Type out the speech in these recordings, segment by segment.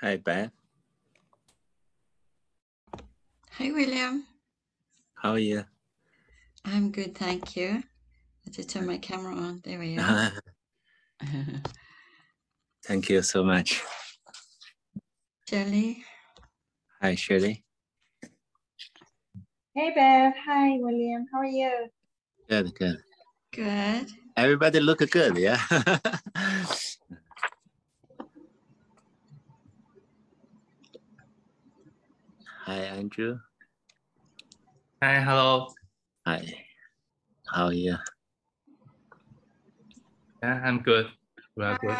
Hi, Beth. Hi, William. How are you? I'm good, thank you. I just to turn my camera on. There we are. Thank you so much. Shirley. Hi, Shirley. Hey, Bev. Hi, William. How are you? Good, good. Good. Everybody look good, yeah. Hi, Andrew. Hi, hello. Hi. How are you? Yeah, I'm good. We are good.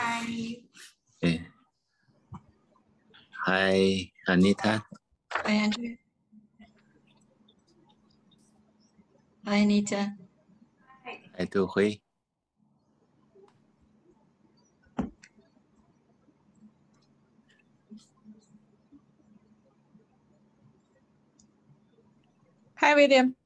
Okay. Hi, Anita. Hi, Andrew. Hi, Anita. Hi, Du Hui. Hi, William.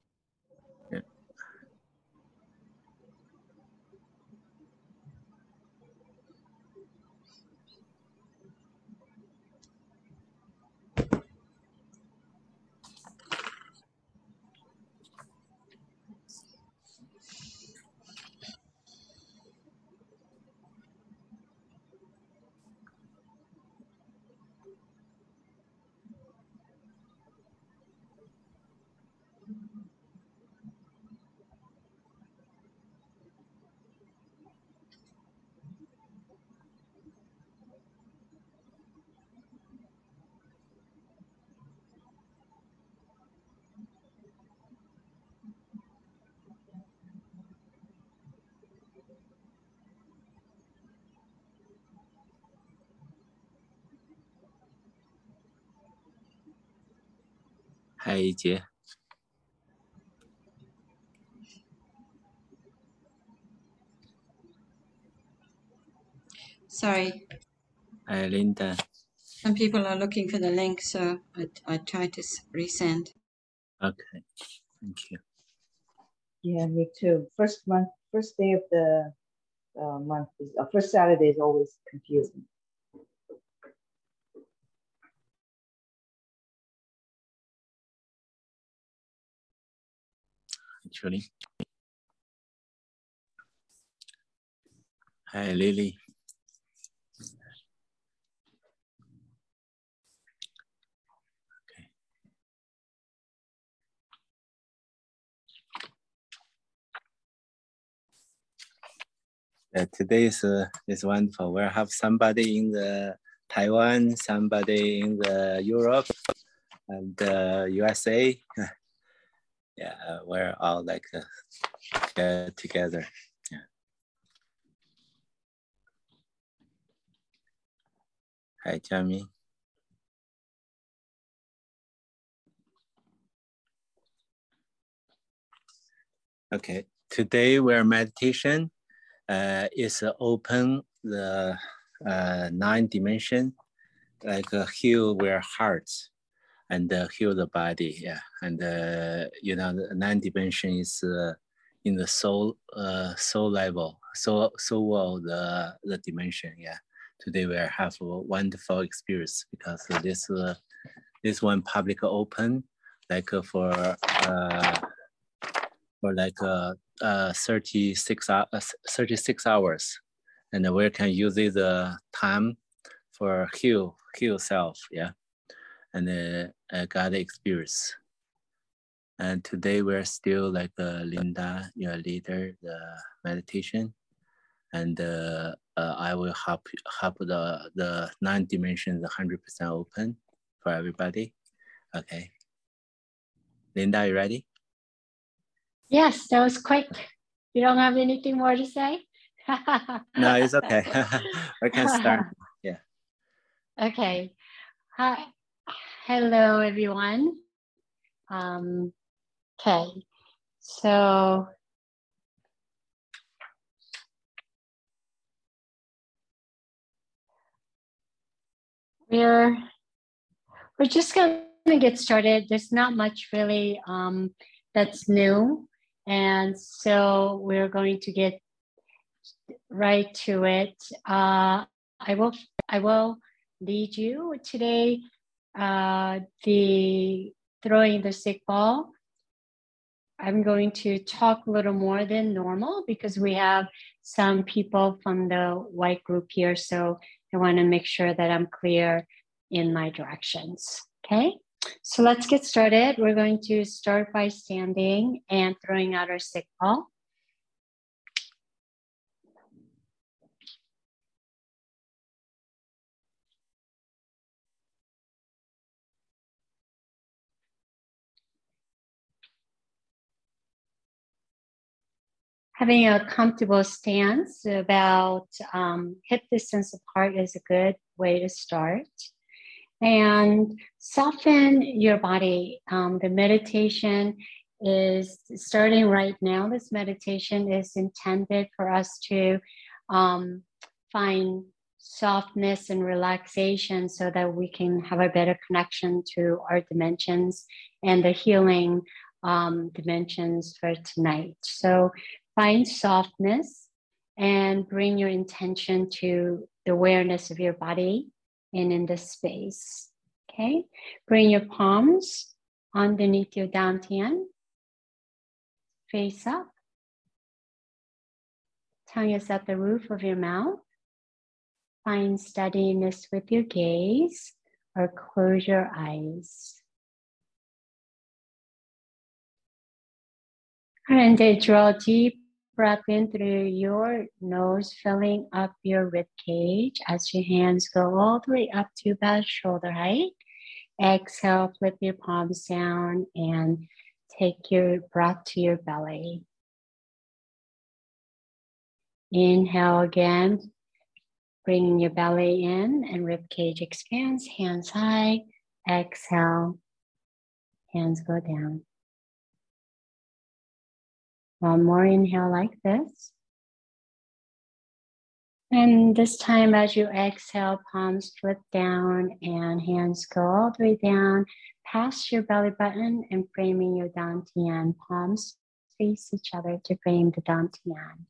Hi, 一杰。Sorry, Hi, Linda. some people are looking for the link, so I, I tried to resend. Okay, thank you. Yeah, me too. First month, first day of the uh, month is uh, first Saturday is always confusing. Actually. Hi, Lily. Okay. Uh, today is uh, is wonderful. We have somebody in the Taiwan, somebody in the Europe, and uh, USA. yeah, uh, we're all like uh, together. Yeah. Hi, Jamie. Okay, today we're meditation. Uh, is open the uh, nine dimension, like uh, heal where hearts and uh, heal the body. Yeah, and uh, you know the nine dimension is uh, in the soul uh, soul level, soul soul world the the dimension. Yeah, today we have a wonderful experience because this uh, this one public open like uh, for uh, for like uh, uh 36 uh, 36 hours and we can use uh, time for heal heal self yeah and uh, got experience and today we're still like uh, linda your leader the meditation and uh, uh, i will help help the the nine dimensions 100 percent open for everybody okay linda you ready Yes, that was quick. You don't have anything more to say? no it's okay we can start yeah Okay. Hi. Hello, everyone. Um, okay. So we're we're just going to get started. There's not much really um, that's new, and so we're going to get right to it. Uh, I will I will lead you today. Uh, the throwing the stick ball. I'm going to talk a little more than normal because we have some people from the white group here. So I want to make sure that I'm clear in my directions. Okay, so let's get started. We're going to start by standing and throwing out our stick ball. Having a comfortable stance about um, hip distance apart is a good way to start. And soften your body. Um, the meditation is starting right now. This meditation is intended for us to um, find softness and relaxation so that we can have a better connection to our dimensions and the healing um, dimensions for tonight. So Find softness and bring your intention to the awareness of your body and in the space. Okay, bring your palms underneath your dantian, face up. Tongue is at the roof of your mouth. Find steadiness with your gaze or close your eyes. And then draw deep breath in through your nose, filling up your rib cage as your hands go all the way up to about shoulder height. Exhale, flip your palms down and take your breath to your belly. Inhale again, bringing your belly in and rib cage expands, hands high. Exhale, hands go down. One more inhale like this. And this time, as you exhale, palms flip down and hands go all the way down past your belly button and framing your dantian. Palms face each other to frame the dantian.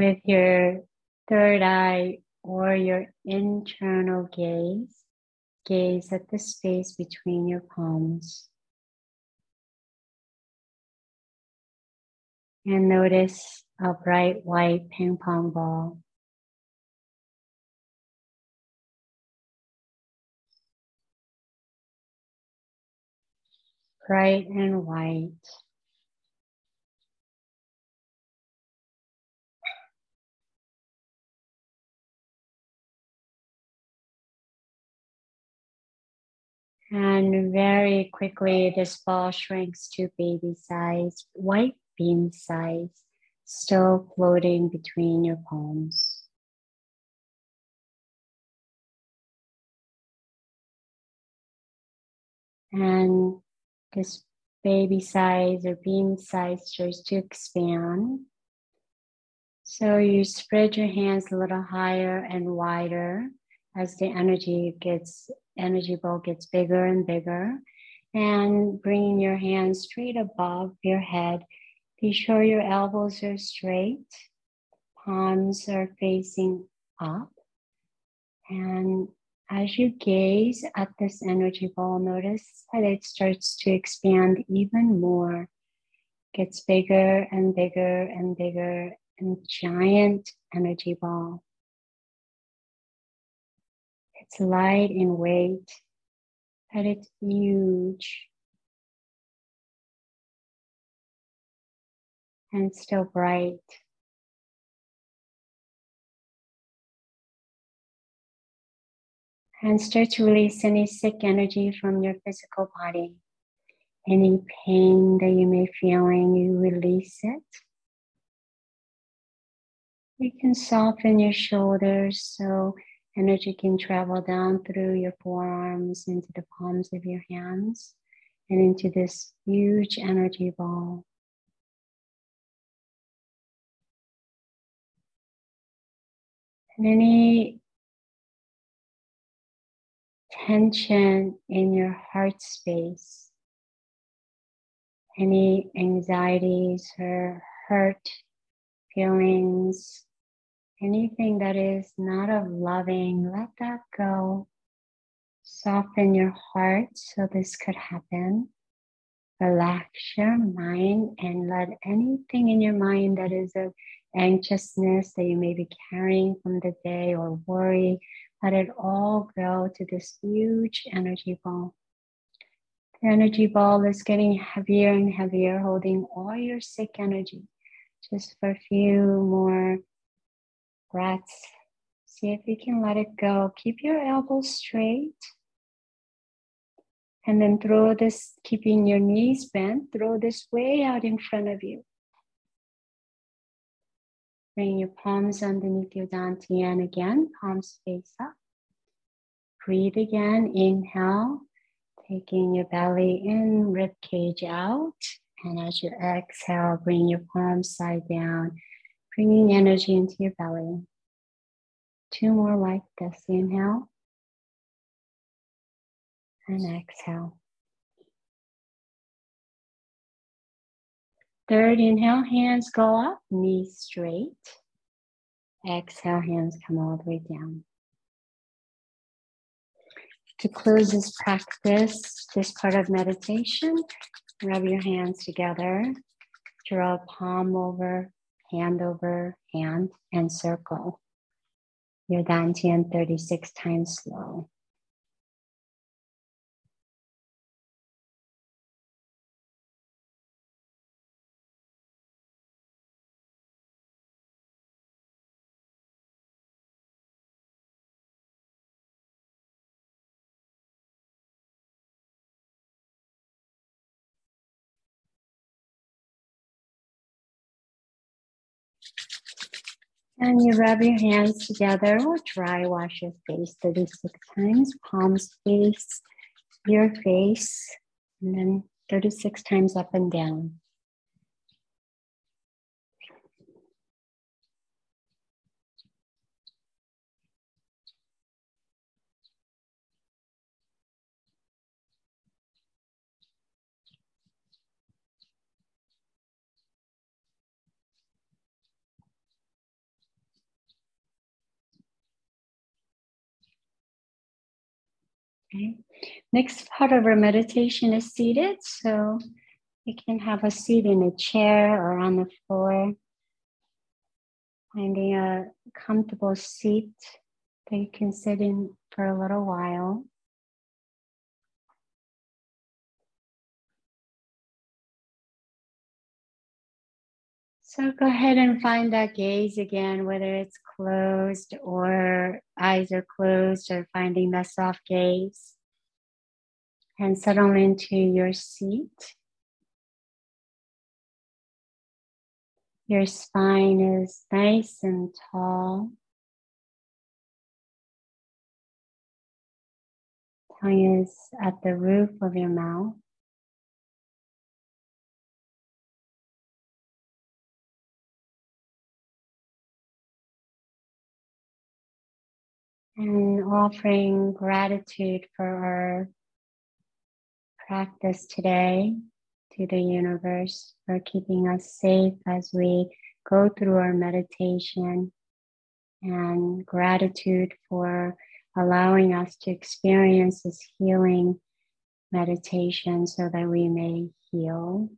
With your third eye or your internal gaze, gaze at the space between your palms. And notice a bright white ping pong ball. Bright and white. And very quickly, this ball shrinks to baby size, white bean size, still floating between your palms. And this baby size or bean size starts to expand. So you spread your hands a little higher and wider as the energy gets energy ball gets bigger and bigger. And bringing your hands straight above your head be sure your elbows are straight palms are facing up. And as you gaze at this energy ball notice that it starts to expand even more. Gets bigger and bigger and bigger and giant energy ball it's light in weight, but it's huge. And still bright. And start to release any sick energy from your physical body. Any pain that you may feel, feeling, you release it. You can soften your shoulders so Energy can travel down through your forearms into the palms of your hands and into this huge energy ball. any tension in your heart space, any anxieties or hurt feelings, anything that is not of loving, let that go. Soften your heart so this could happen. Relax your mind and let anything in your mind that is of anxiousness that you may be carrying from the day or worry, let it all go to this huge energy ball. The energy ball is getting heavier and heavier, holding all your sick energy. Just for a few more breaths. See if you can let it go. Keep your elbows straight. And then throw this, keeping your knees bent, throw this way out in front of you. Bring your palms underneath your dantian again, palms face up. Breathe again, inhale, taking your belly in, rib cage out. And as you exhale, bring your palms side down, bringing energy into your belly. Two more like this. Inhale and exhale. Third inhale, hands go up, knees straight. Exhale, hands come all the way down. To close this practice, this part of meditation, rub your hands together, draw palm over, hand over hand, and circle your dantian 36 times slow. And you rub your hands together or dry wash your face 36 times, palms face your face, and then 36 times up and down. Okay. Next part of our meditation is seated. So you can have a seat in a chair or on the floor. Finding a comfortable seat that you can sit in for a little while. So go ahead and find that gaze again, whether it's closed or eyes are closed or finding that soft gaze. And settle into your seat. Your spine is nice and tall. Tongue is at the roof of your mouth. And offering gratitude for our practice today to the universe for keeping us safe as we go through our meditation and gratitude for allowing us to experience this healing meditation so that we may heal.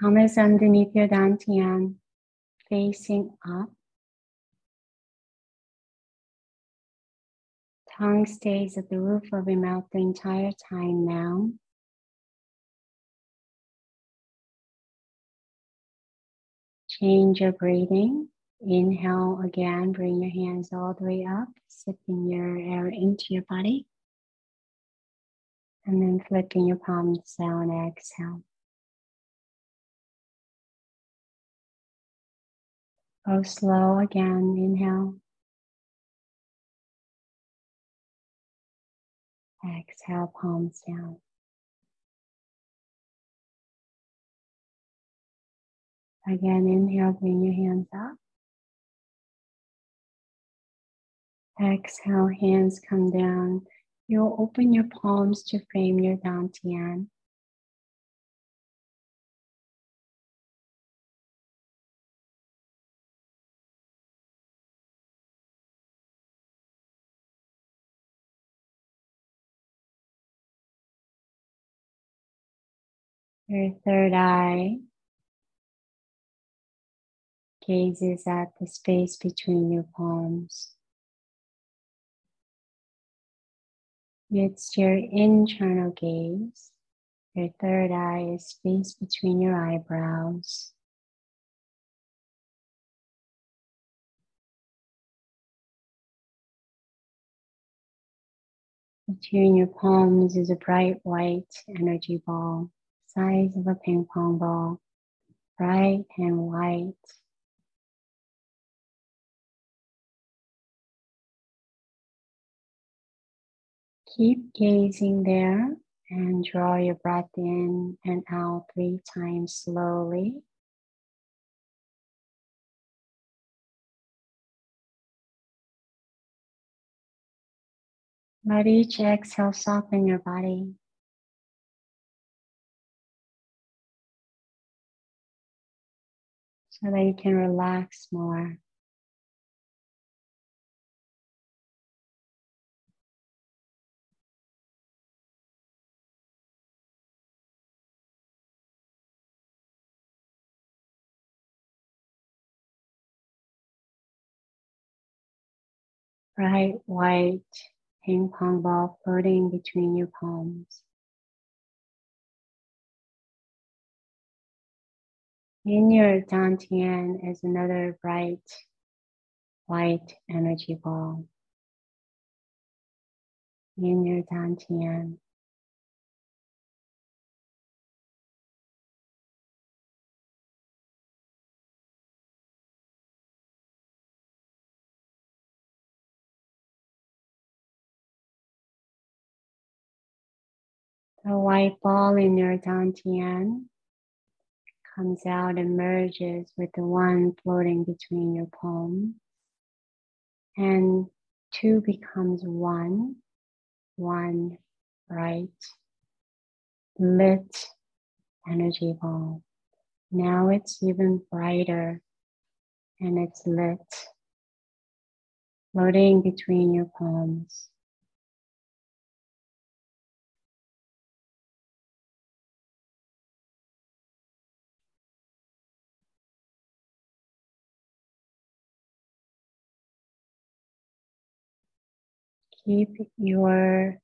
Palm is underneath your dantian, facing up. Tongue stays at the roof of your mouth the entire time now. Change your breathing. Inhale again, bring your hands all the way up, sipping your air into your body. And then flipping your palms down, exhale. Go slow again. Inhale. Exhale, palms down. Again, inhale, bring your hands up. Exhale, hands come down. You'll open your palms to frame your dantian. Your third eye gazes at the space between your palms. It's your internal gaze. Your third eye is space between your eyebrows. Between your palms is a bright white energy ball, size of a ping pong ball, bright and white. Keep gazing there and draw your breath in and out three times slowly. Let each exhale soften your body. So that you can relax more. bright white ping pong ball floating between your palms. In your dantian is another bright white energy ball. In your dantian. The white ball in your dantian comes out and merges with the one floating between your palms. And two becomes one, one bright, lit energy ball. Now it's even brighter and it's lit, floating between your palms. Keep your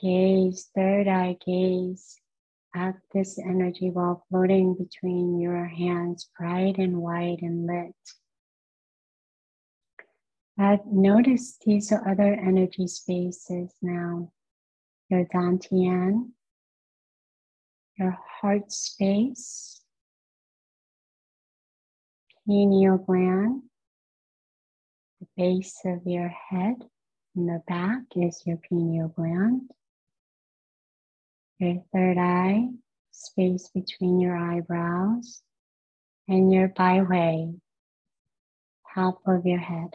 gaze, third eye gaze at this energy ball floating between your hands, bright and white and lit. But notice these other energy spaces now. Your dantian, your heart space, pineal gland, the base of your head, in the back is your pineal gland. Your third eye, space between your eyebrows, and your baihui, top of your head.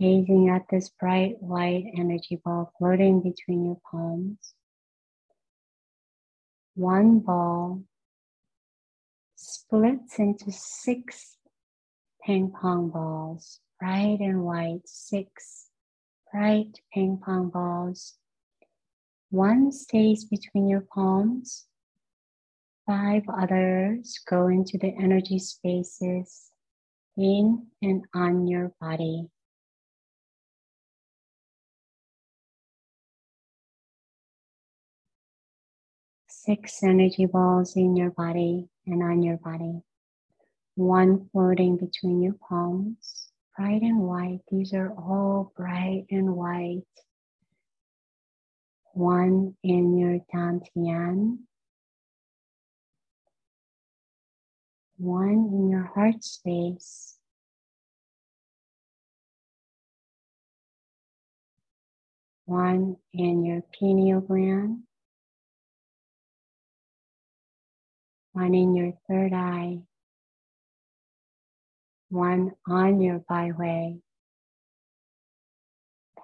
Gazing at this bright white energy ball floating between your palms. One ball splits into six ping pong balls, bright and white, six bright ping pong balls. One stays between your palms. Five others go into the energy spaces in and on your body. Six energy balls in your body and on your body one floating between your palms, bright and white. These are all bright and white. One in your dantian, one in your heart space, one in your pineal gland, one in your third eye, one on your baihui,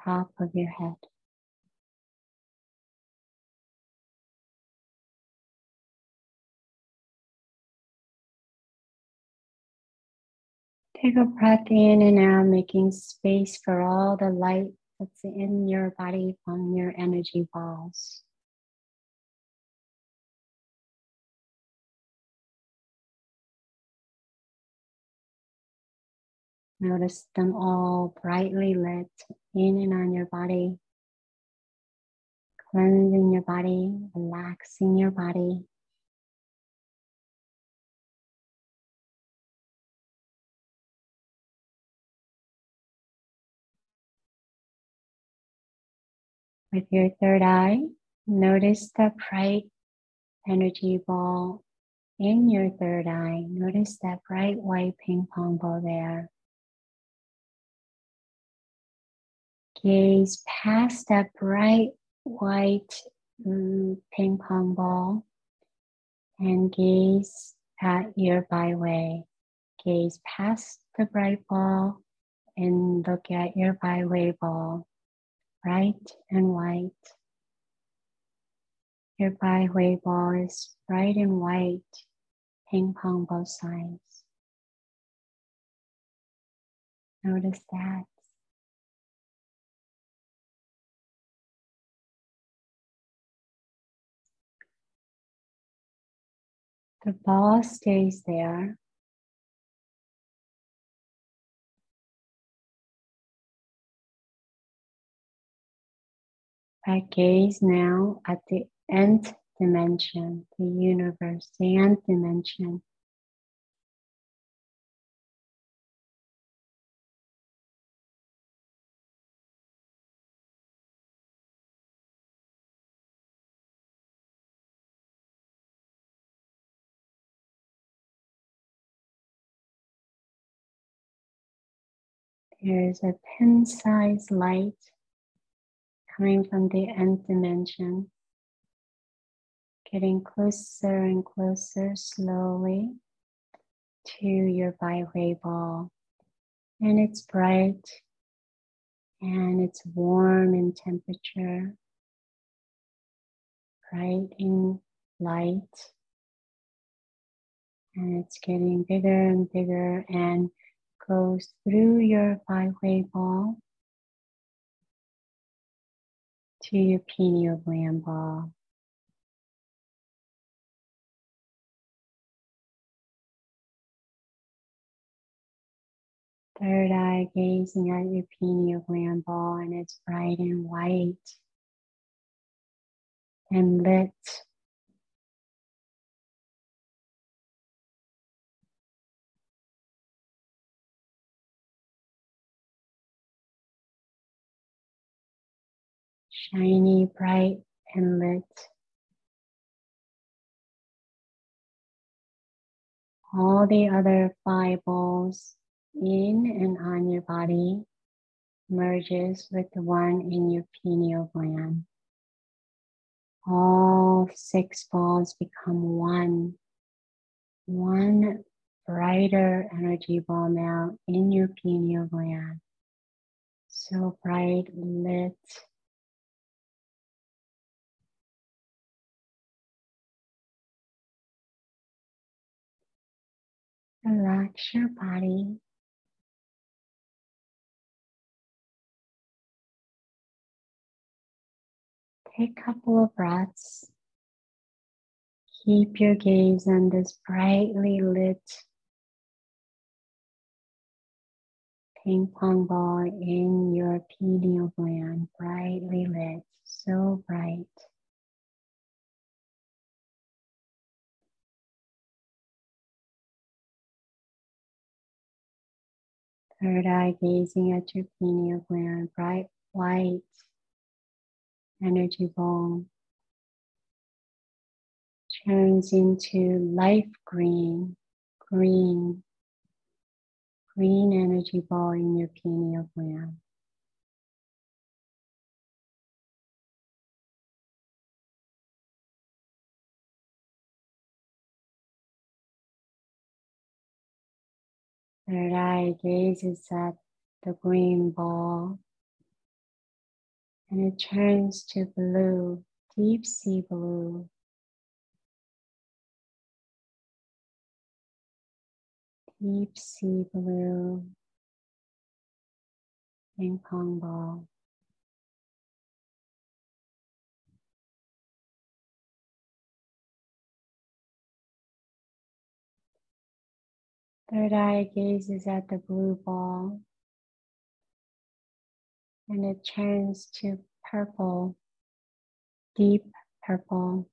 top of your head. Take a breath in and out, making space for all the light that's in your body from your energy balls. Notice them all brightly lit in and on your body, cleansing your body, relaxing your body. With your third eye, notice the bright energy ball in your third eye. Notice that bright white ping pong ball there. Gaze past that bright white mm, ping pong ball and gaze at your baihui. Gaze past the bright ball and look at your baihui ball bright and white. Your baihui ball is bright and white, ping pong both sides. Notice that. The ball stays there I gaze now at the ninth dimension, the universe, the ninth dimension. There is a pin sized light coming from the ninth dimension, getting closer and closer slowly to your baihui ball. And it's bright and it's warm in temperature, bright in light. And it's getting bigger and bigger and goes through your baihui ball to your pineal gland ball. Third eye gazing at your pineal gland ball and it's bright and white and lit. Shiny, bright, and lit. All the other five balls in and on your body merges with the one in your pineal gland. All six balls become one, one brighter energy ball now in your pineal gland. So bright, lit. Relax your body. Take a couple of breaths. Keep your gaze on this brightly lit ping pong ball in your pineal gland, brightly lit, so bright. Third eye gazing at your pineal gland, bright white energy ball turns into life green, green, green energy ball in your pineal gland. Third eye gazes at the green ball and it turns to blue, deep sea blue. Deep sea blue ping pong ball. Third eye gazes at the blue ball and it turns to purple, deep purple.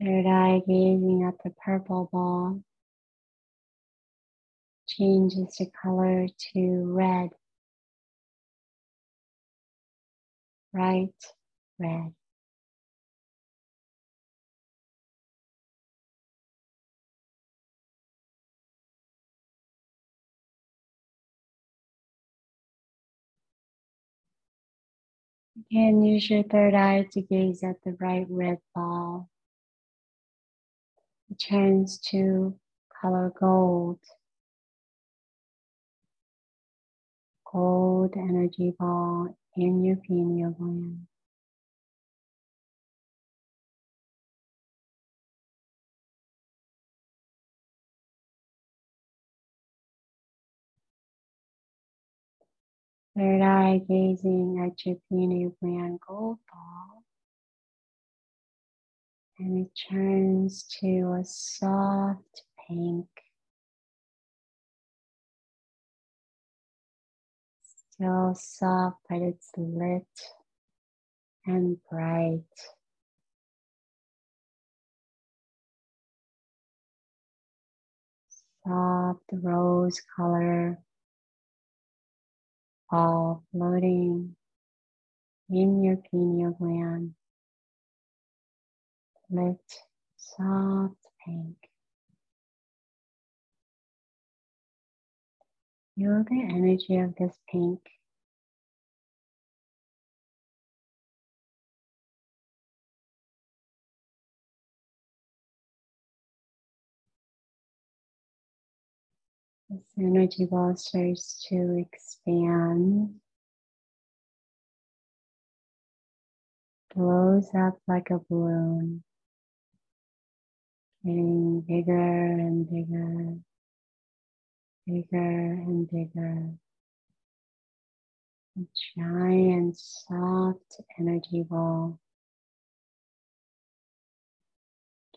Third eye gazing at the purple ball changes the color to red, bright red. Again, use your third eye to gaze at the bright red ball. It turns to color gold. Gold energy ball in your pineal gland. Third eye gazing at your pineal gland gold ball. And it turns to a soft pink. Still soft, but it's lit and bright. Soft rose color all floating in your pineal gland, lit, soft pink. Feel the energy of this pink. This energy ball starts to expand, blows up like a balloon, getting bigger and bigger, bigger and bigger. A giant, soft energy ball.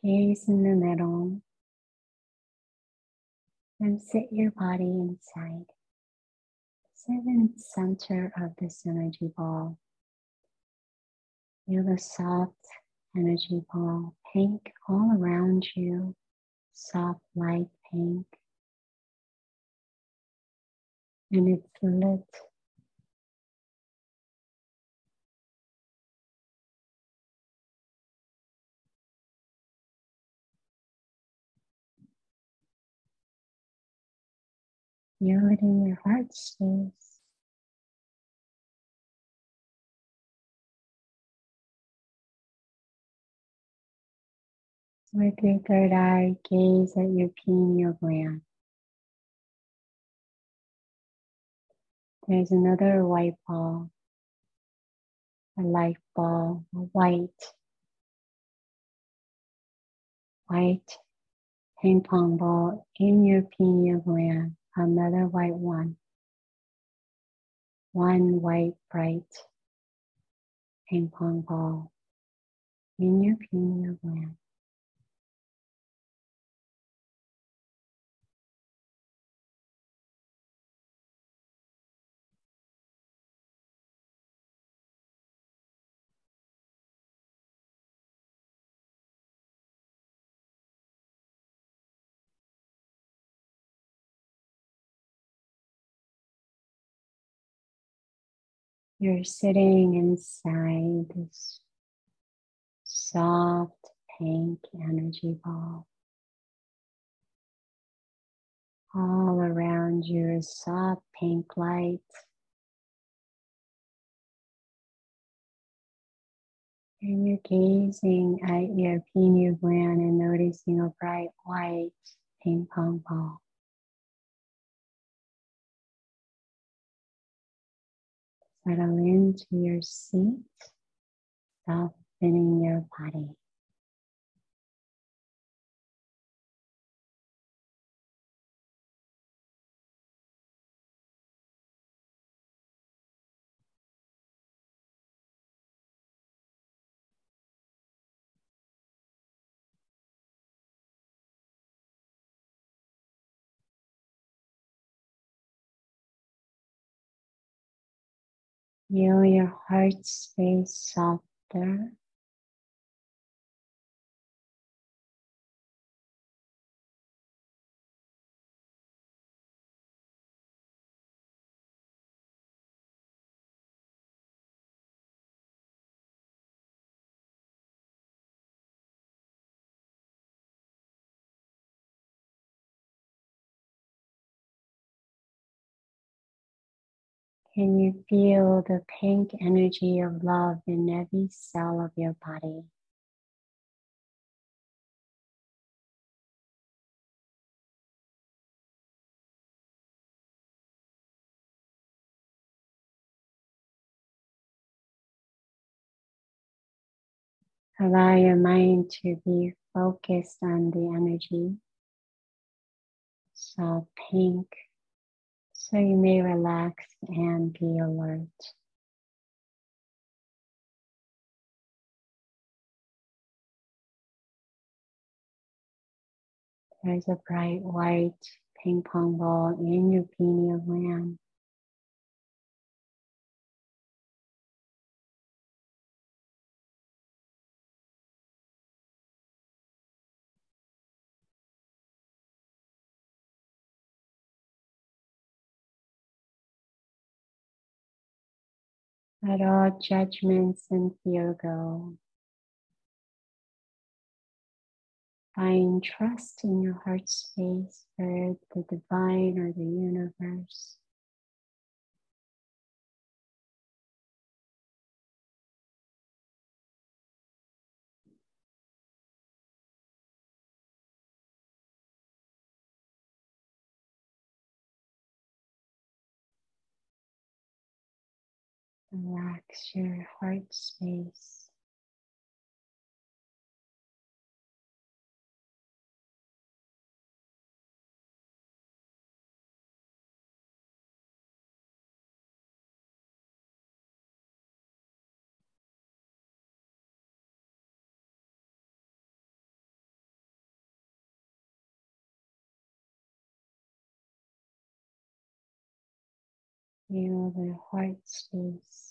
Gaze in the middle and sit your body inside. Sit in the center of this energy ball. Feel the soft energy ball, pink all around you, soft light pink. And it's lit. Feel it in your heart space. With your third eye, gaze at your pineal gland. There's another white ball, a light ball, a white, white ping pong ball in your pineal gland, another white one. One white, bright ping pong ball in your pineal gland. You're sitting inside this soft pink energy ball. All around you is soft pink light. And you're gazing at your pineal gland and noticing a bright white ping pong ball. Settle into your seat, softening your body. Feel your heart space softer. Can you feel the pink energy of love in every cell of your body? Allow your mind to be focused on the energy. So pink, so you may relax and be alert. There's a bright white ping pong ball in your pineal gland. Let all judgments and fear go. Find trust in your heart space for the divine or the universe. Relax your heart space. Feel the heart space.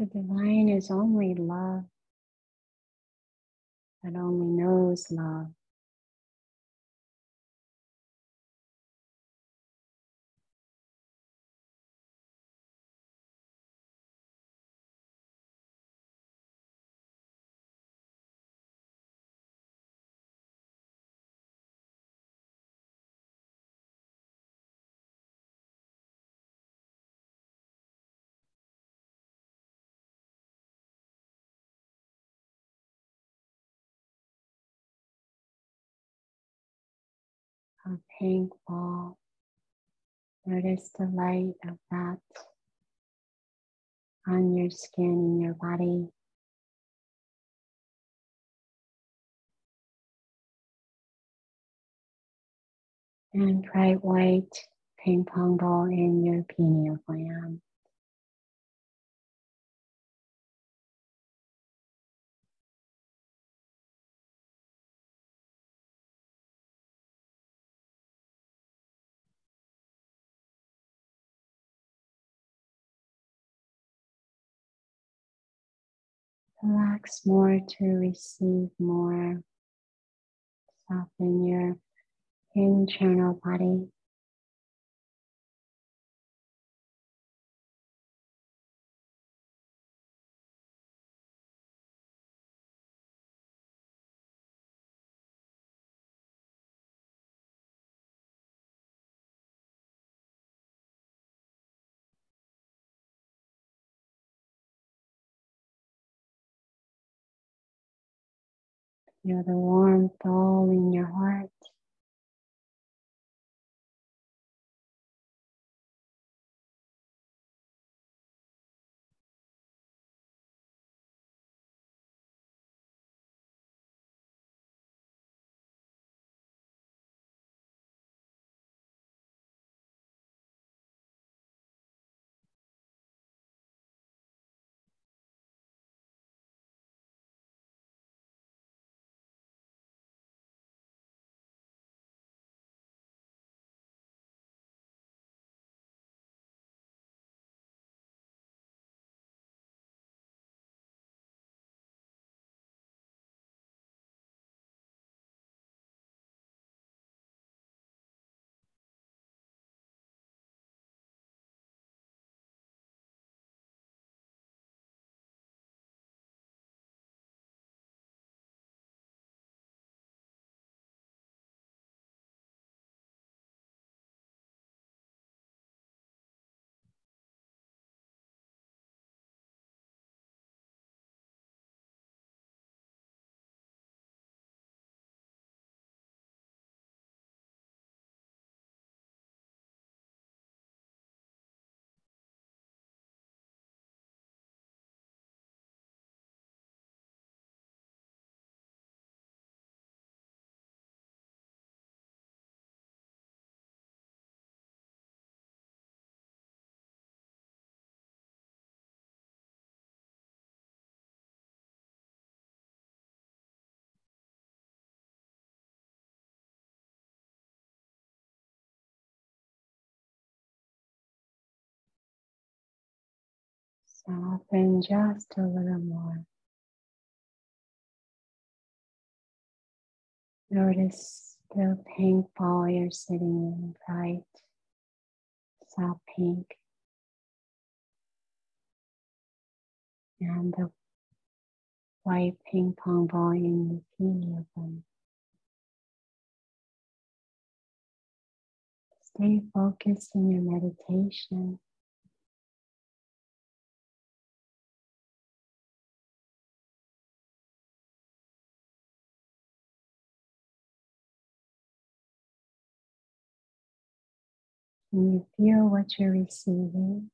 The divine is only love, that only knows love. A pink ball. Notice the light of that on your skin and your body. And bright white ping pong ball in your pineal gland. Relax more to receive more. Soften your internal body. Feel the warmth all in your heart. Soften just a little more. Notice the pink ball you're sitting in, bright, soft pink. And the white ping pong ball in between of them. Stay focused in your meditation. Can you feel what you're receiving?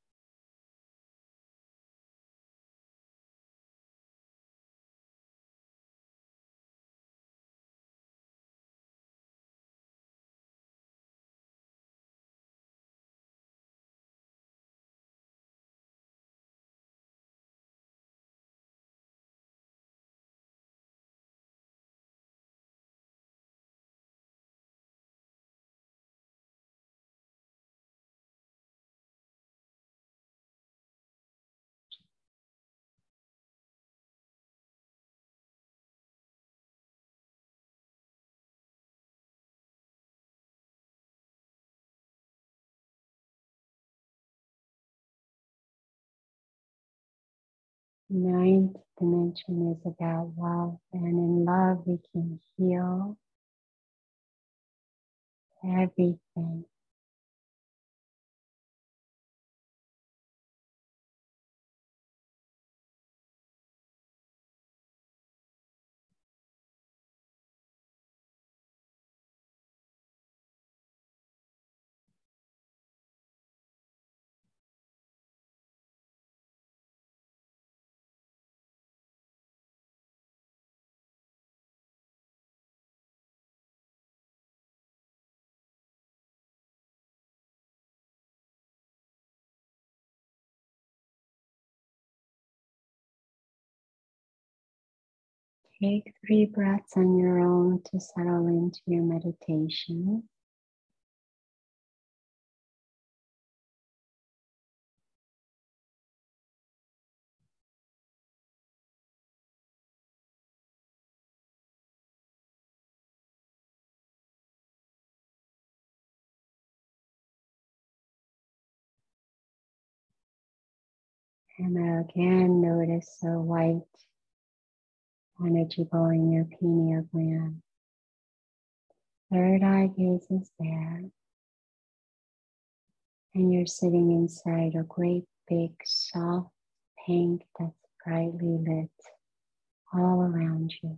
Ninth dimension is about love, and in love, we can heal everything. Take three breaths on your own to settle into your meditation. And again, notice the white energy in your pineal gland. Third eye gaze is there. And you're sitting inside a great big soft pink that's brightly lit all around you.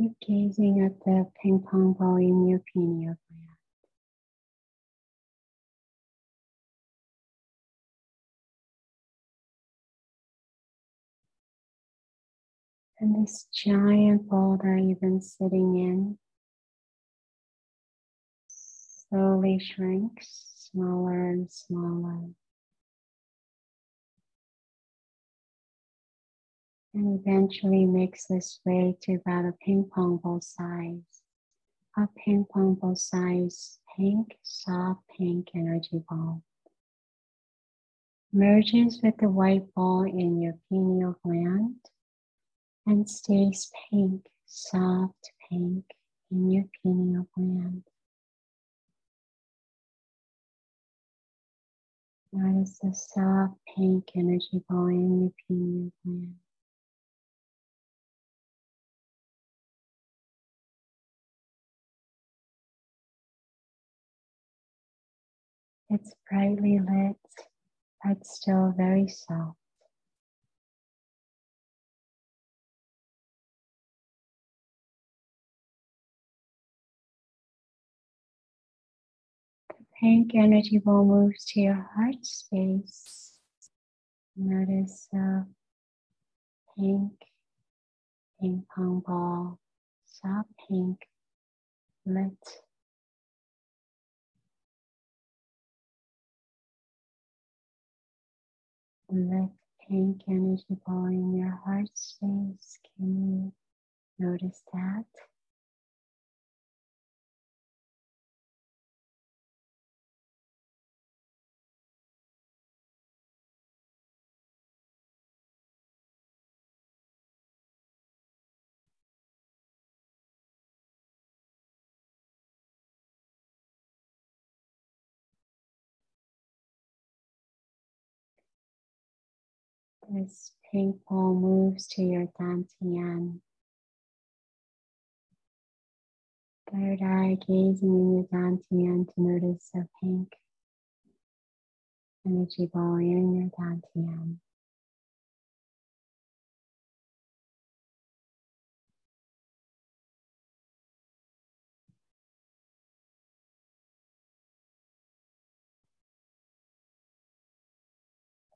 Keep gazing at the ping pong ball in your pineal gland. And this giant that you've been sitting in slowly shrinks smaller and smaller. And eventually makes its way to about a ping pong ball size. A ping pong ball size pink, soft pink energy ball. Merges with the white ball in your pineal gland and stays pink, soft pink in your pineal gland. Notice the soft pink energy ball in your pineal gland. It's brightly lit, but still very soft. The pink energy ball moves to your heart space. Notice a pink ping pong ball, soft pink, lit Let pink energy ball in your heart space. Can you notice that? This pink ball moves to your dantian. Third eye gazing in your dantian to notice a pink energy ball in your dantian.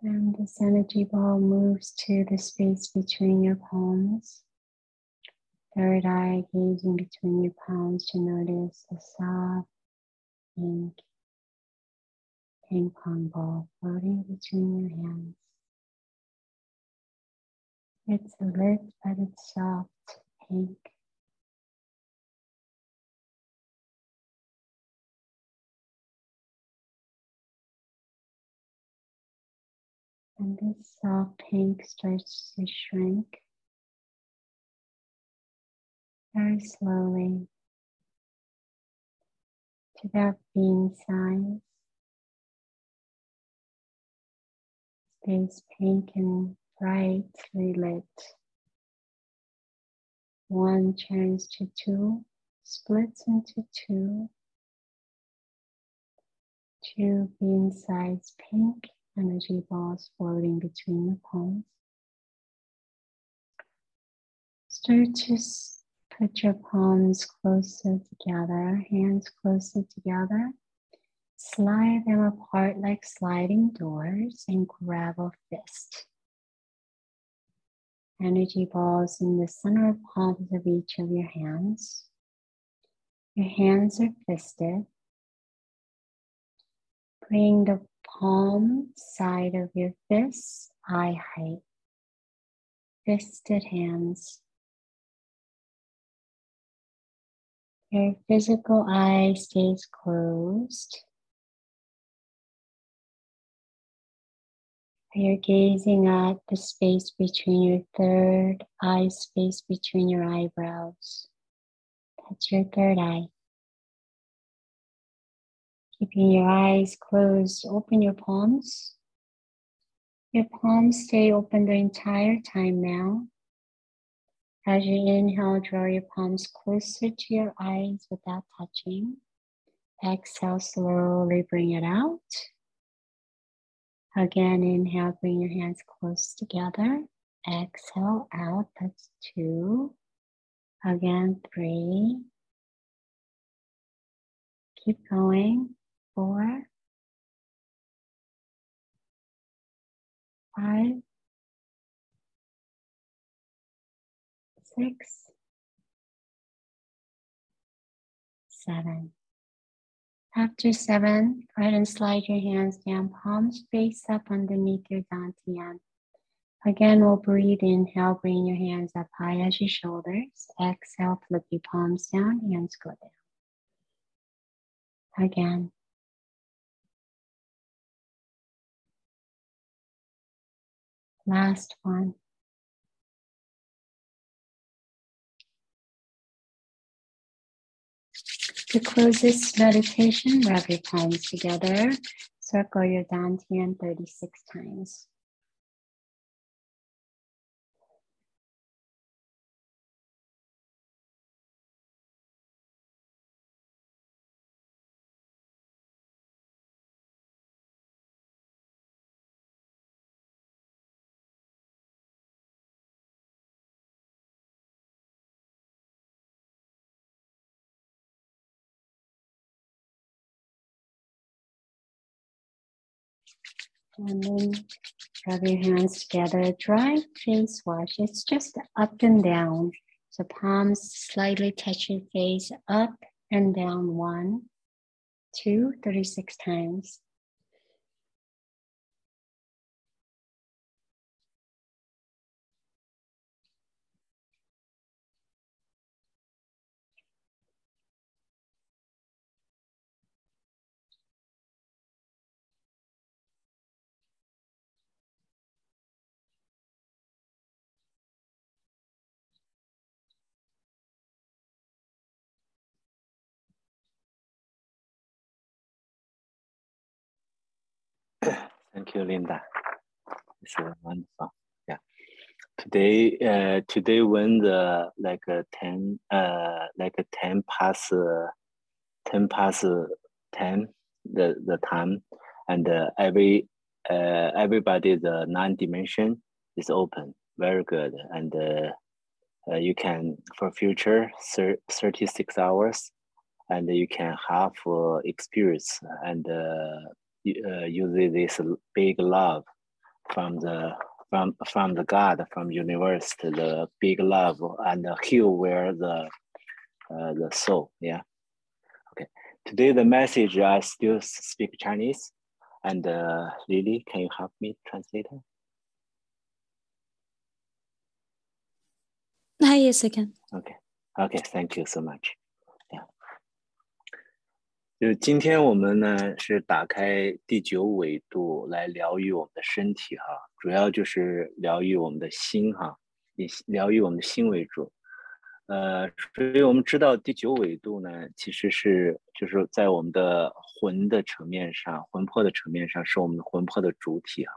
And this energy ball moves to the space between your palms. Third eye gazing between your palms to notice a soft pink ping pong ball floating between your hands. It's lit, but it's soft pink. And this soft pink starts to shrink very slowly to that bean size. Stays pink and brightly lit. One turns to two, splits into two. Two bean size pink energy balls floating between your palms. Start to put your palms closer together, hands closer together. Slide them apart like sliding doors and grab a fist. Energy balls in the center of palms of each of your hands. Your hands are fisted. Bring the palm side of your fist eye height, fisted hands. Your physical eye stays closed. You're gazing at the space between your third eye, space between your eyebrows. That's your third eye. Keeping your eyes closed, open your palms. Your palms stay open the entire time now. As you inhale, draw your palms closer to your eyes without touching. Exhale, slowly bring it out. Again, inhale, bring your hands close together. Exhale out, that's two. Again, three. Keep going. Four. Five. Six. Seven. After seven, go ahead and slide your hands down, palms face up underneath your dantian. Again, we'll breathe. Inhale, bring your hands up high as your shoulders. Exhale, flip your palms down, hands go down. Again. Last one. To close this meditation, rub your palms together. Circle your dantian 36 times. And then rub your hands together. Dry face wash. It's just up and down. So palms slightly touch your face, up and down. One, two, 36 times. Thank you, Linda. It's uh, wonderful. Yeah. Today, uh, today when the like uh, ten, uh, like uh, ten past, uh, ten past uh, ten, the the time, and uh, every uh, everybody the nine dimension is open. Very good, and uh, uh, you can for future thir- 36 hours and you can have uh, experience and uh, uh, use this big love from the from from the God from universe to the big love and heal where the uh, the soul. Yeah. Okay. Today the message I still speak Chinese, and uh, Lily, can you help me translate? it? Ah, yes, I can. Okay. Okay. Thank you so much. 就今天我们呢是打开第九纬度来疗愈我们的身体哈，主要就是疗愈我们的心哈，以疗愈我们的心为主。呃，所以我们知道第九纬度呢，其实是就是在我们的魂的层面上，魂魄的层面上是我们的魂魄的主体哈。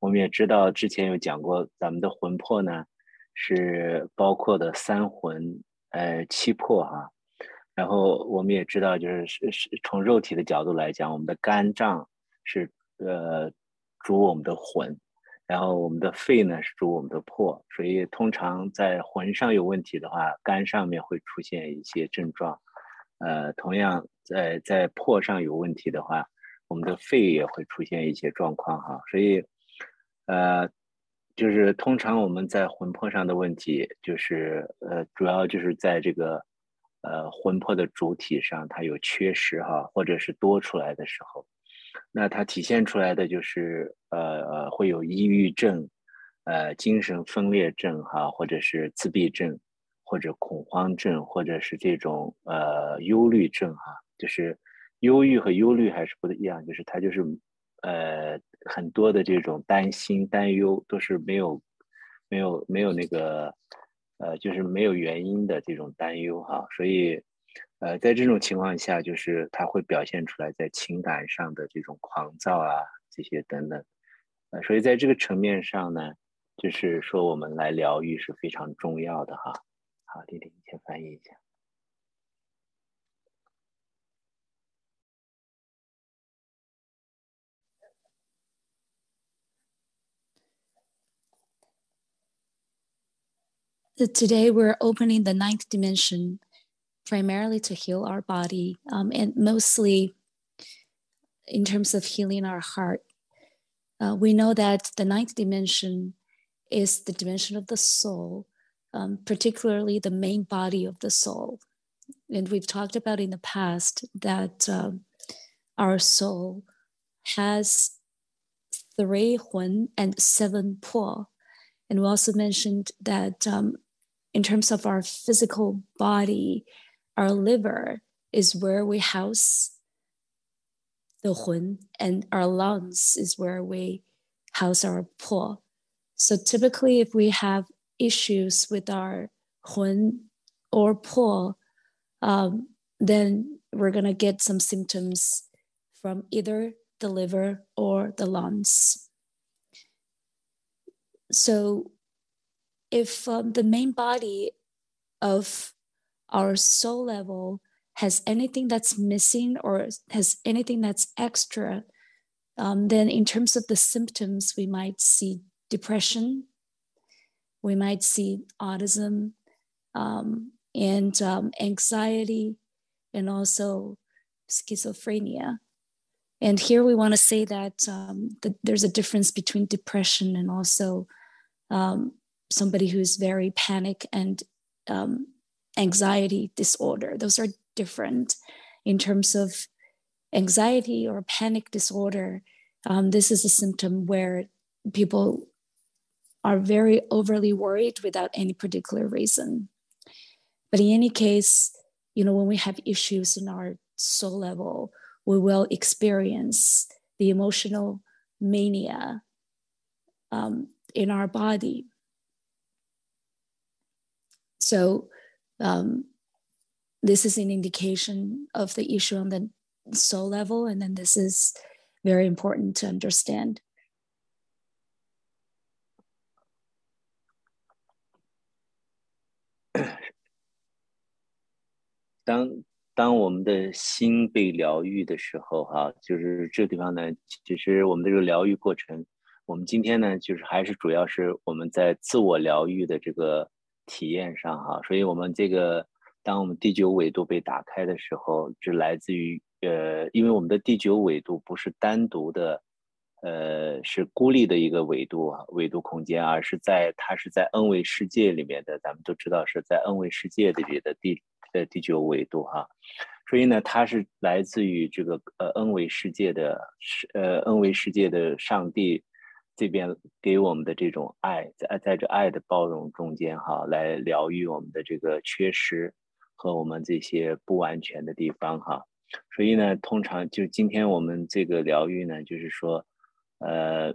我们也知道之前有讲过，咱们的魂魄呢是包括的三魂呃七魄哈。然后我们也知道，就是是是从肉体的角度来讲，我们的肝脏是呃主我们的魂，然后我们的肺呢是主我们的魄，所以通常在魂上有问题的话，肝上面会出现一些症状，呃，同样在在魄上有问题的话，我们的肺也会出现一些状况哈，所以呃，就是通常我们在魂魄上的问题，就是呃主要就是在这个。呃，魂魄的主体上它有缺失哈，或者是多出来的时候，那它体现出来的就是呃会有抑郁症，呃精神分裂症哈，或者是自闭症，或者恐慌症，或者是这种呃忧虑症哈，就是忧郁和忧虑还是不一样，就是他就是呃很多的这种担心、担忧都是没有没有没有那个呃就是没有原因的这种担忧哈，所以呃在这种情况下，就是他会表现出来在情感上的这种狂躁啊这些等等，呃所以在这个层面上呢，就是说我们来疗愈是非常重要的哈。好，弟弟，你先翻译一下。Today, we're opening the ninth dimension primarily to heal our body um, and mostly in terms of healing our heart. Uh, we know that the ninth dimension is the dimension of the soul, um, particularly the main body of the soul. And we've talked about in the past that um, our soul has three hun and seven po. And we also mentioned that um, in terms of our physical body, our liver is where we house the hun, and our lungs is where we house our po. So typically, if we have issues with our hun or po, um, then we're gonna get some symptoms from either the liver or the lungs. So, if um, the main body of our soul level has anything that's missing or has anything that's extra, um, then in terms of the symptoms, we might see depression, we might see autism um, and um, anxiety, and also schizophrenia. And here we want to say that, um, that there's a difference between depression and also um, somebody who's very panic and um, anxiety disorder. Those are different in terms of anxiety or panic disorder. Um, this is a symptom where people are very overly worried without any particular reason. But in any case, you know, when we have issues in our soul level, we will experience the emotional mania um, in our body. So, um, this is an indication of the issue on the soul level, and then this is very important to understand. 当当我们的心被疗愈的时候，哈，就是这个地方呢，其实我们的这个疗愈过程，我们今天呢，就是还是主要是我们在自我疗愈的这个 体验上，哈，所以我们这个，当我们第九纬度被打开的时候，是来自于呃，因为我们的第九纬度不是单独的，呃，是孤立的一个纬度啊纬度空间，而是在它是在 N 维世界里面的，咱们都知道是在 N 维世界里面的第。的第九纬度哈，所以呢，它是来自于这个呃 N 维世界的呃 N 维世界的上帝这边给我们的这种爱，在在这爱的包容中间哈，来疗愈我们的这个缺失和我们这些不完全的地方哈。所以呢，通常就今天我们这个疗愈呢，就是说，呃，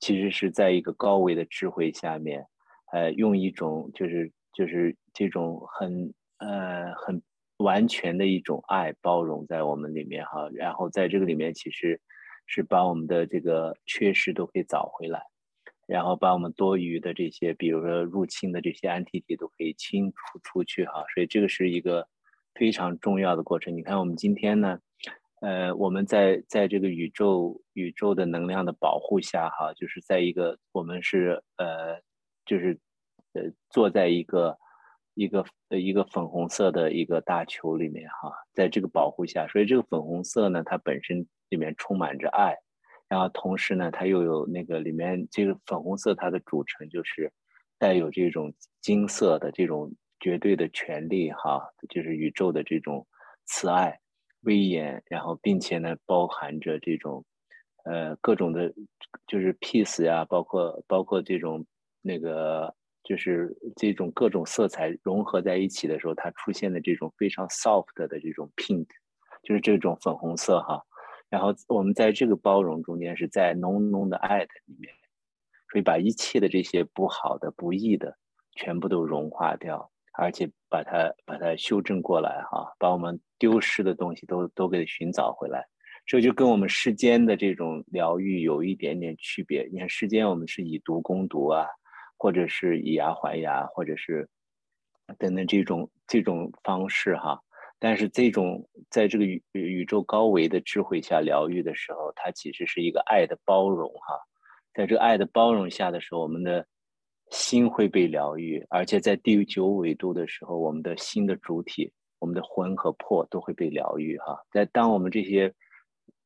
其实是在一个高维的智慧下面，呃，用一种就是就是这种很。呃，很完全的一种爱包容在我们里面哈，然后在这个里面其实是把我们的这个缺失都可以找回来，然后把我们多余的这些，比如说入侵的这些安体体都可以清除出去哈，所以这个是一个非常重要的过程。你看我们今天呢，呃，我们在在这个宇宙宇宙的能量的保护下哈，就是在一个我们是呃，就是呃坐在一个。一个呃一个粉红色的一个大球里面哈，在这个保护下，所以这个粉红色呢，它本身里面充满着爱，然后同时呢，它又有那个里面这个粉红色它的组成就是带有这种金色的这种绝对的权利哈，就是宇宙的这种慈爱、威严，然后并且呢包含着这种呃各种的，就是 peace 呀，包括包括这种那个。就是这种各种色彩融合在一起的时候，它出现的这种非常 soft 的这种 pink，就是这种粉红色哈。然后我们在这个包容中间是在浓浓的爱的里面，所以把一切的这些不好的、不义的全部都融化掉，而且把它把它修正过来哈，把我们丢失的东西都都给寻找回来。这就跟我们世间的这种疗愈有一点点区别。你看世间我们是以毒攻毒啊，或者是以牙还牙，或者是等等这种这种方式哈。但是这种在这个宇宇宙高维的智慧下疗愈的时候，它其实是一个爱的包容哈。在这个爱的包容下的时候，我们的心会被疗愈，而且在第九维度的时候，我们的心的主体，我们的魂和魄都会被疗愈哈。在当我们这些。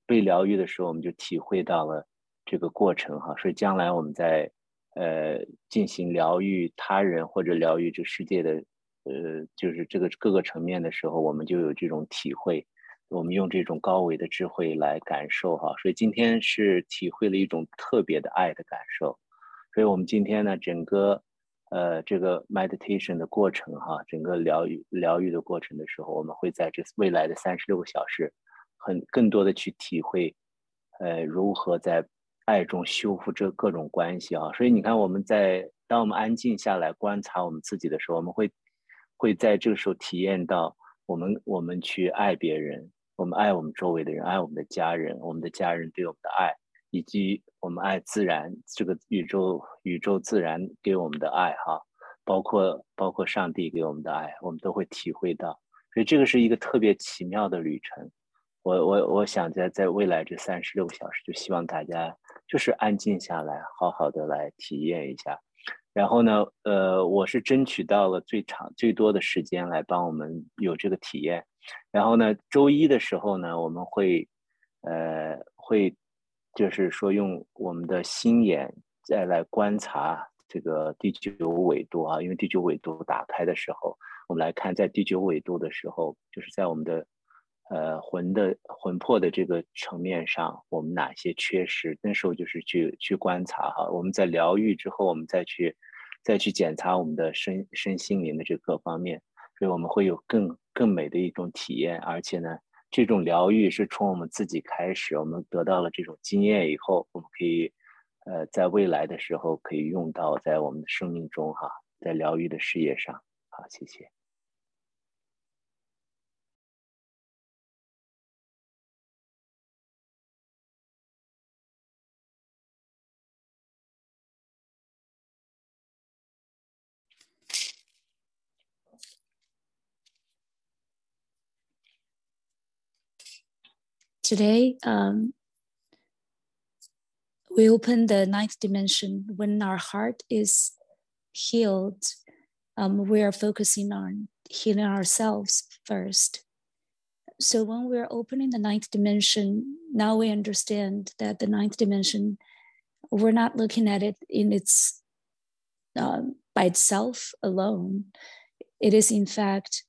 被疗愈的时候，我们就体会到了这个过程哈，所以将来我们在呃进行疗愈他人或者疗愈这世界的呃就是这个各个层面的时候，我们就有这种体会。我们用这种高维的智慧来感受哈，所以今天是体会了一种特别的爱的感受。所以我们今天呢，整个呃这个 meditation 的过程哈，整个疗愈疗愈的过程的时候，我们会在这未来的三十六个小时。很更多的去体会，呃，如何在爱中修复这各种关系啊。所以你看，我们在当我们安静下来观察我们自己的时候，我们会会在这个时候体验到，我们我们去爱别人，我们爱我们周围的人，爱我们的家人，我们的家人对我们的爱，以及我们爱自然这个宇宙宇宙自然给我们的爱哈，包括包括上帝给我们的爱，我们都会体会到。所以这个是一个特别奇妙的旅程。我我我想在在未来这三十六个小时，就希望大家就是安静下来，好好的来体验一下。然后呢，呃，我是争取到了最长最多的时间来帮我们有这个体验。然后呢，周一的时候呢，我们会呃会就是说用我们的心眼再来观察这个第九纬度啊，因为第九纬度打开的时候，我们来看在第九纬度的时候，就是在我们的。呃，魂的魂魄的这个层面上，我们哪些缺失？那时候就是去去观察哈。我们在疗愈之后，我们再去再去检查我们的身身心灵的这各方面，所以我们会有更更美的一种体验。而且呢，这种疗愈是从我们自己开始，我们得到了这种经验以后，我们可以呃，在未来的时候可以用到在我们的生命中哈，在疗愈的事业上。好，谢谢。Today, um, we open the ninth dimension when our heart is healed. Um, we are focusing on healing ourselves first. So, when we're opening the ninth dimension, now we understand that the ninth dimension, we're not looking at it in its um, by itself alone. It is, in fact,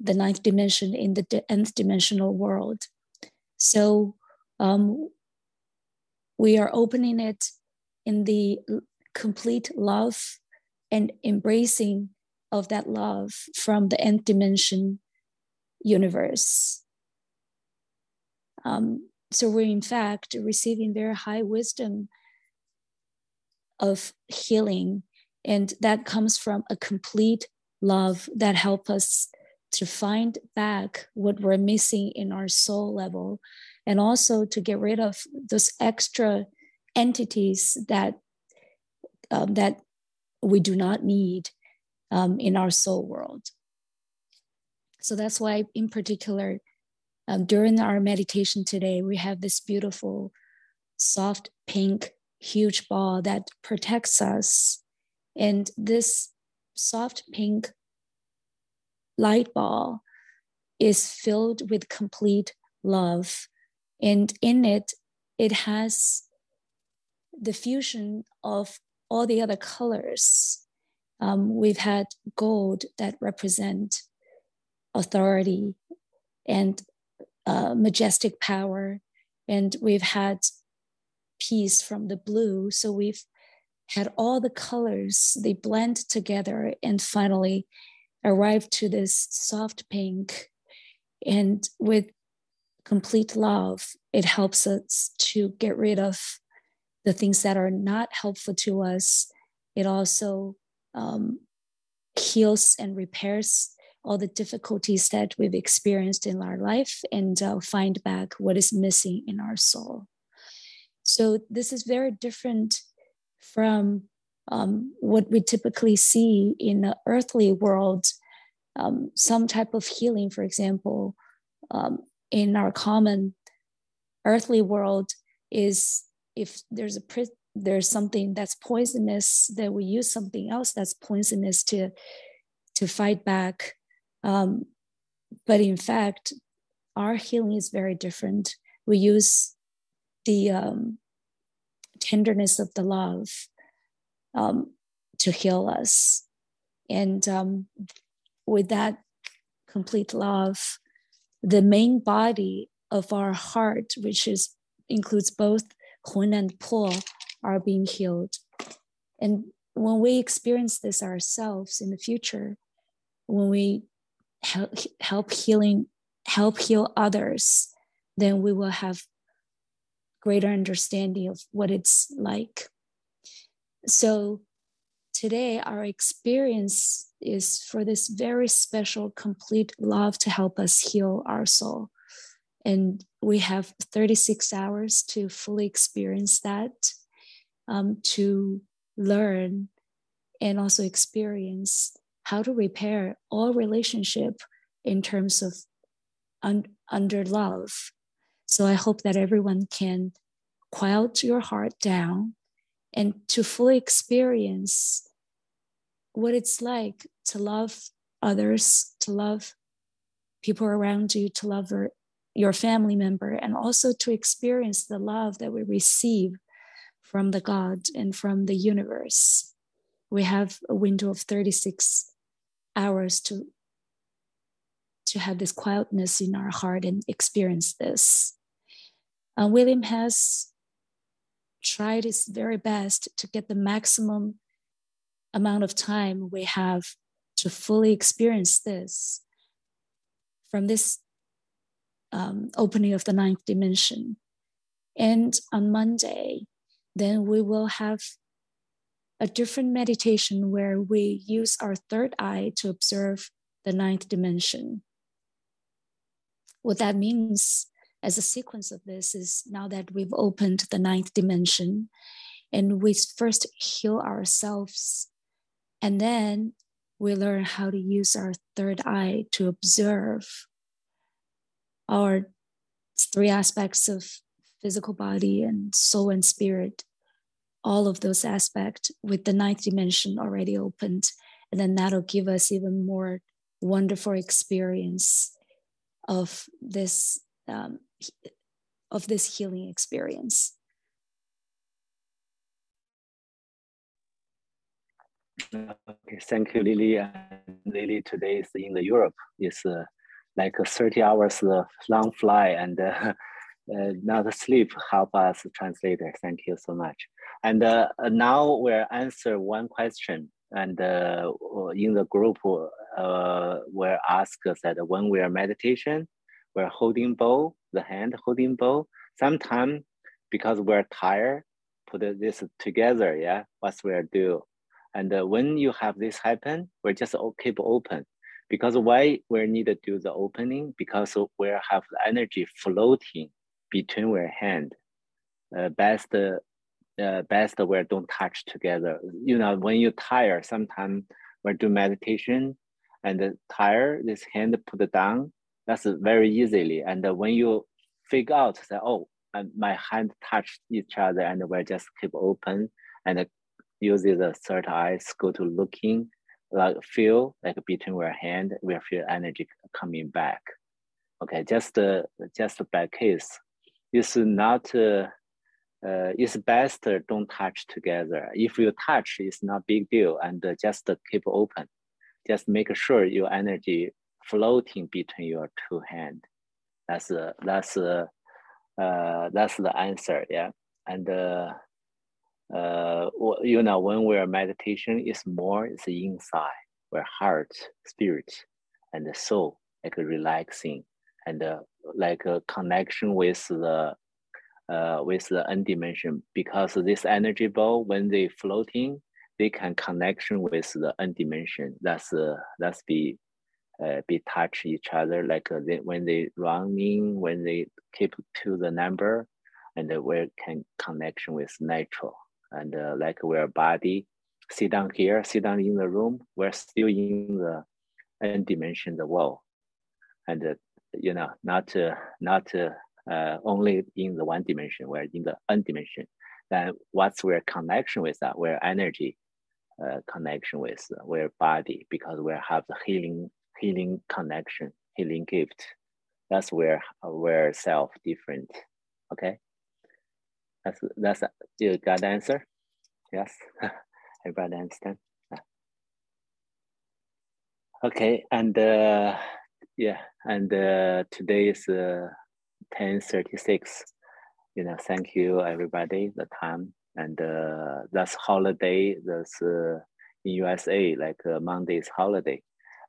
the ninth dimension in the nth dimensional world so um, we are opening it in the complete love and embracing of that love from the nth dimension universe. Um, so we're in fact receiving very high wisdom of healing, and that comes from a complete love that help us to find back what we're missing in our soul level and also to get rid of those extra entities that um, that we do not need um, in our soul world. So that's why in particular um, during our meditation today we have this beautiful soft pink huge ball that protects us. And this soft pink light ball is filled with complete love. And in it, it has the fusion of all the other colors. Um, we've had gold that represent authority and uh, majestic power, and we've had peace from the blue. So we've had all the colors, they blend together and finally arrive to this soft pink. And with complete love, it helps us to get rid of the things that are not helpful to us. It also um, heals and repairs all the difficulties that we've experienced in our life and uh, find back what is missing in our soul. So, this is very different from um, what we typically see in the earthly world. Um, some type of healing, for example, um, in our common earthly world, is if there's a there's something that's poisonous, that we use something else that's poisonous to to fight back. Um, but in fact, our healing is very different. We use the um, tenderness of the love um, to heal us. And um, with that complete love, the main body of our heart, which is includes both Hun and Po, are being healed. And when we experience this ourselves in the future, when we help, healing, help heal others, then we will have greater understanding of what it's like. So today, our experience is for this very special, complete love to help us heal our soul. And we have 36 hours to fully experience that, um, to learn and also experience how to repair all relationship in terms of un- under love so I hope that everyone can quiet your heart down and to fully experience what it's like to love others, to love people around you, to love your family member, and also to experience the love that we receive from the God and from the universe. We have a window of 36 hours to, to have this quietness in our heart and experience this. Uh, William has tried his very best to get the maximum amount of time we have to fully experience this from this um, opening of the ninth dimension. And on Monday, then we will have a different meditation where we use our third eye to observe the ninth dimension. What that means as a sequence of this is now that we've opened the ninth dimension and we first heal ourselves and then we learn how to use our third eye to observe our three aspects of physical body and soul and spirit. All of those aspects with the ninth dimension already opened and then that'll give us even more wonderful experience of this um, of this healing experience. Okay, thank you, Lily. Lily today is in the Europe. It's uh, like a 30 hours long fly and uh, uh, not sleep help us translator. Thank you so much. And uh, now we'll answer one question. And uh, in the group, uh, we're asked that when we are meditation, we're holding bow, the hand holding bow. Sometimes because we're tired, put this together, yeah, what we'll do. And uh, when you have this happen, we just keep open. Because why we need to do the opening? Because we have the energy floating between our hand. Uh, best, uh, best we don't touch together. You know, when you tire, sometimes we do meditation and tire, this hand put down, that's very easily. And when you figure out that, oh, my hand touched each other and we just keep open and using the third eyes, go to looking, like feel like between our hand, we feel energy coming back. Okay, just uh, just by case, it's not. Uh, uh, it's best don't touch together. If you touch, it's not big deal, and just keep open. Just make sure your energy floating between your two hands. That's uh, that's uh, uh, that's the answer. Yeah, and uh, uh, you know, when we're meditation, it's more it's inside, where heart, spirit, and the soul like relaxing and uh, like a connection with the uh, with the n dimension because this energy ball when they floating they can connection with the n dimension that's uh, that's be uh, be touch each other like uh, they, when they running when they keep to the number and uh, we can connection with natural. And uh, like we're body sit down here sit down in the room we're still in the n dimension the wall and uh, you know not uh, not only in the one dimension we're in the n dimension. Then what's where connection with that? Where energy connection with where body because we have the healing healing connection healing gift that's where where self different okay that's that's you got the answer yes everybody understand okay and uh yeah, and uh, today is uh, 1036. You know, thank you everybody, the time. And uh, that's holiday, that's uh, in USA, like uh, Monday is holiday.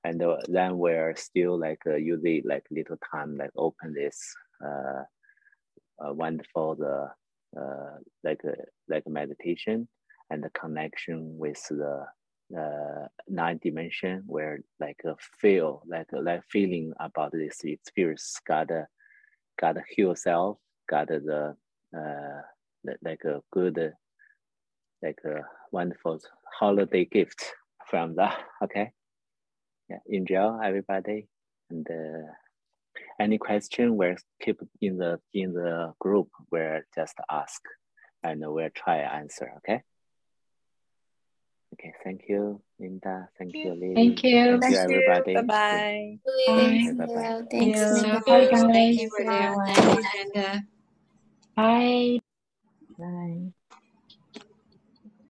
And uh, then we're still like uh, using like little time, like open this uh, uh, wonderful, the uh, like uh, like meditation and the connection with the uh, nine dimension where like a feel like like feeling about this experience gotta gotta heal self gotta the uh like a good like a wonderful holiday gift from that okay yeah enjoy everybody and uh, any question where keep in the in the group We'll just ask and we'll try answer okay Okay, thank you, Linda. Thank you, Lily. Thank you. Thank you, everybody. Bye-bye. Bye-bye. Thanks. So, thank you guys. for that. And, uh, Bye. Bye.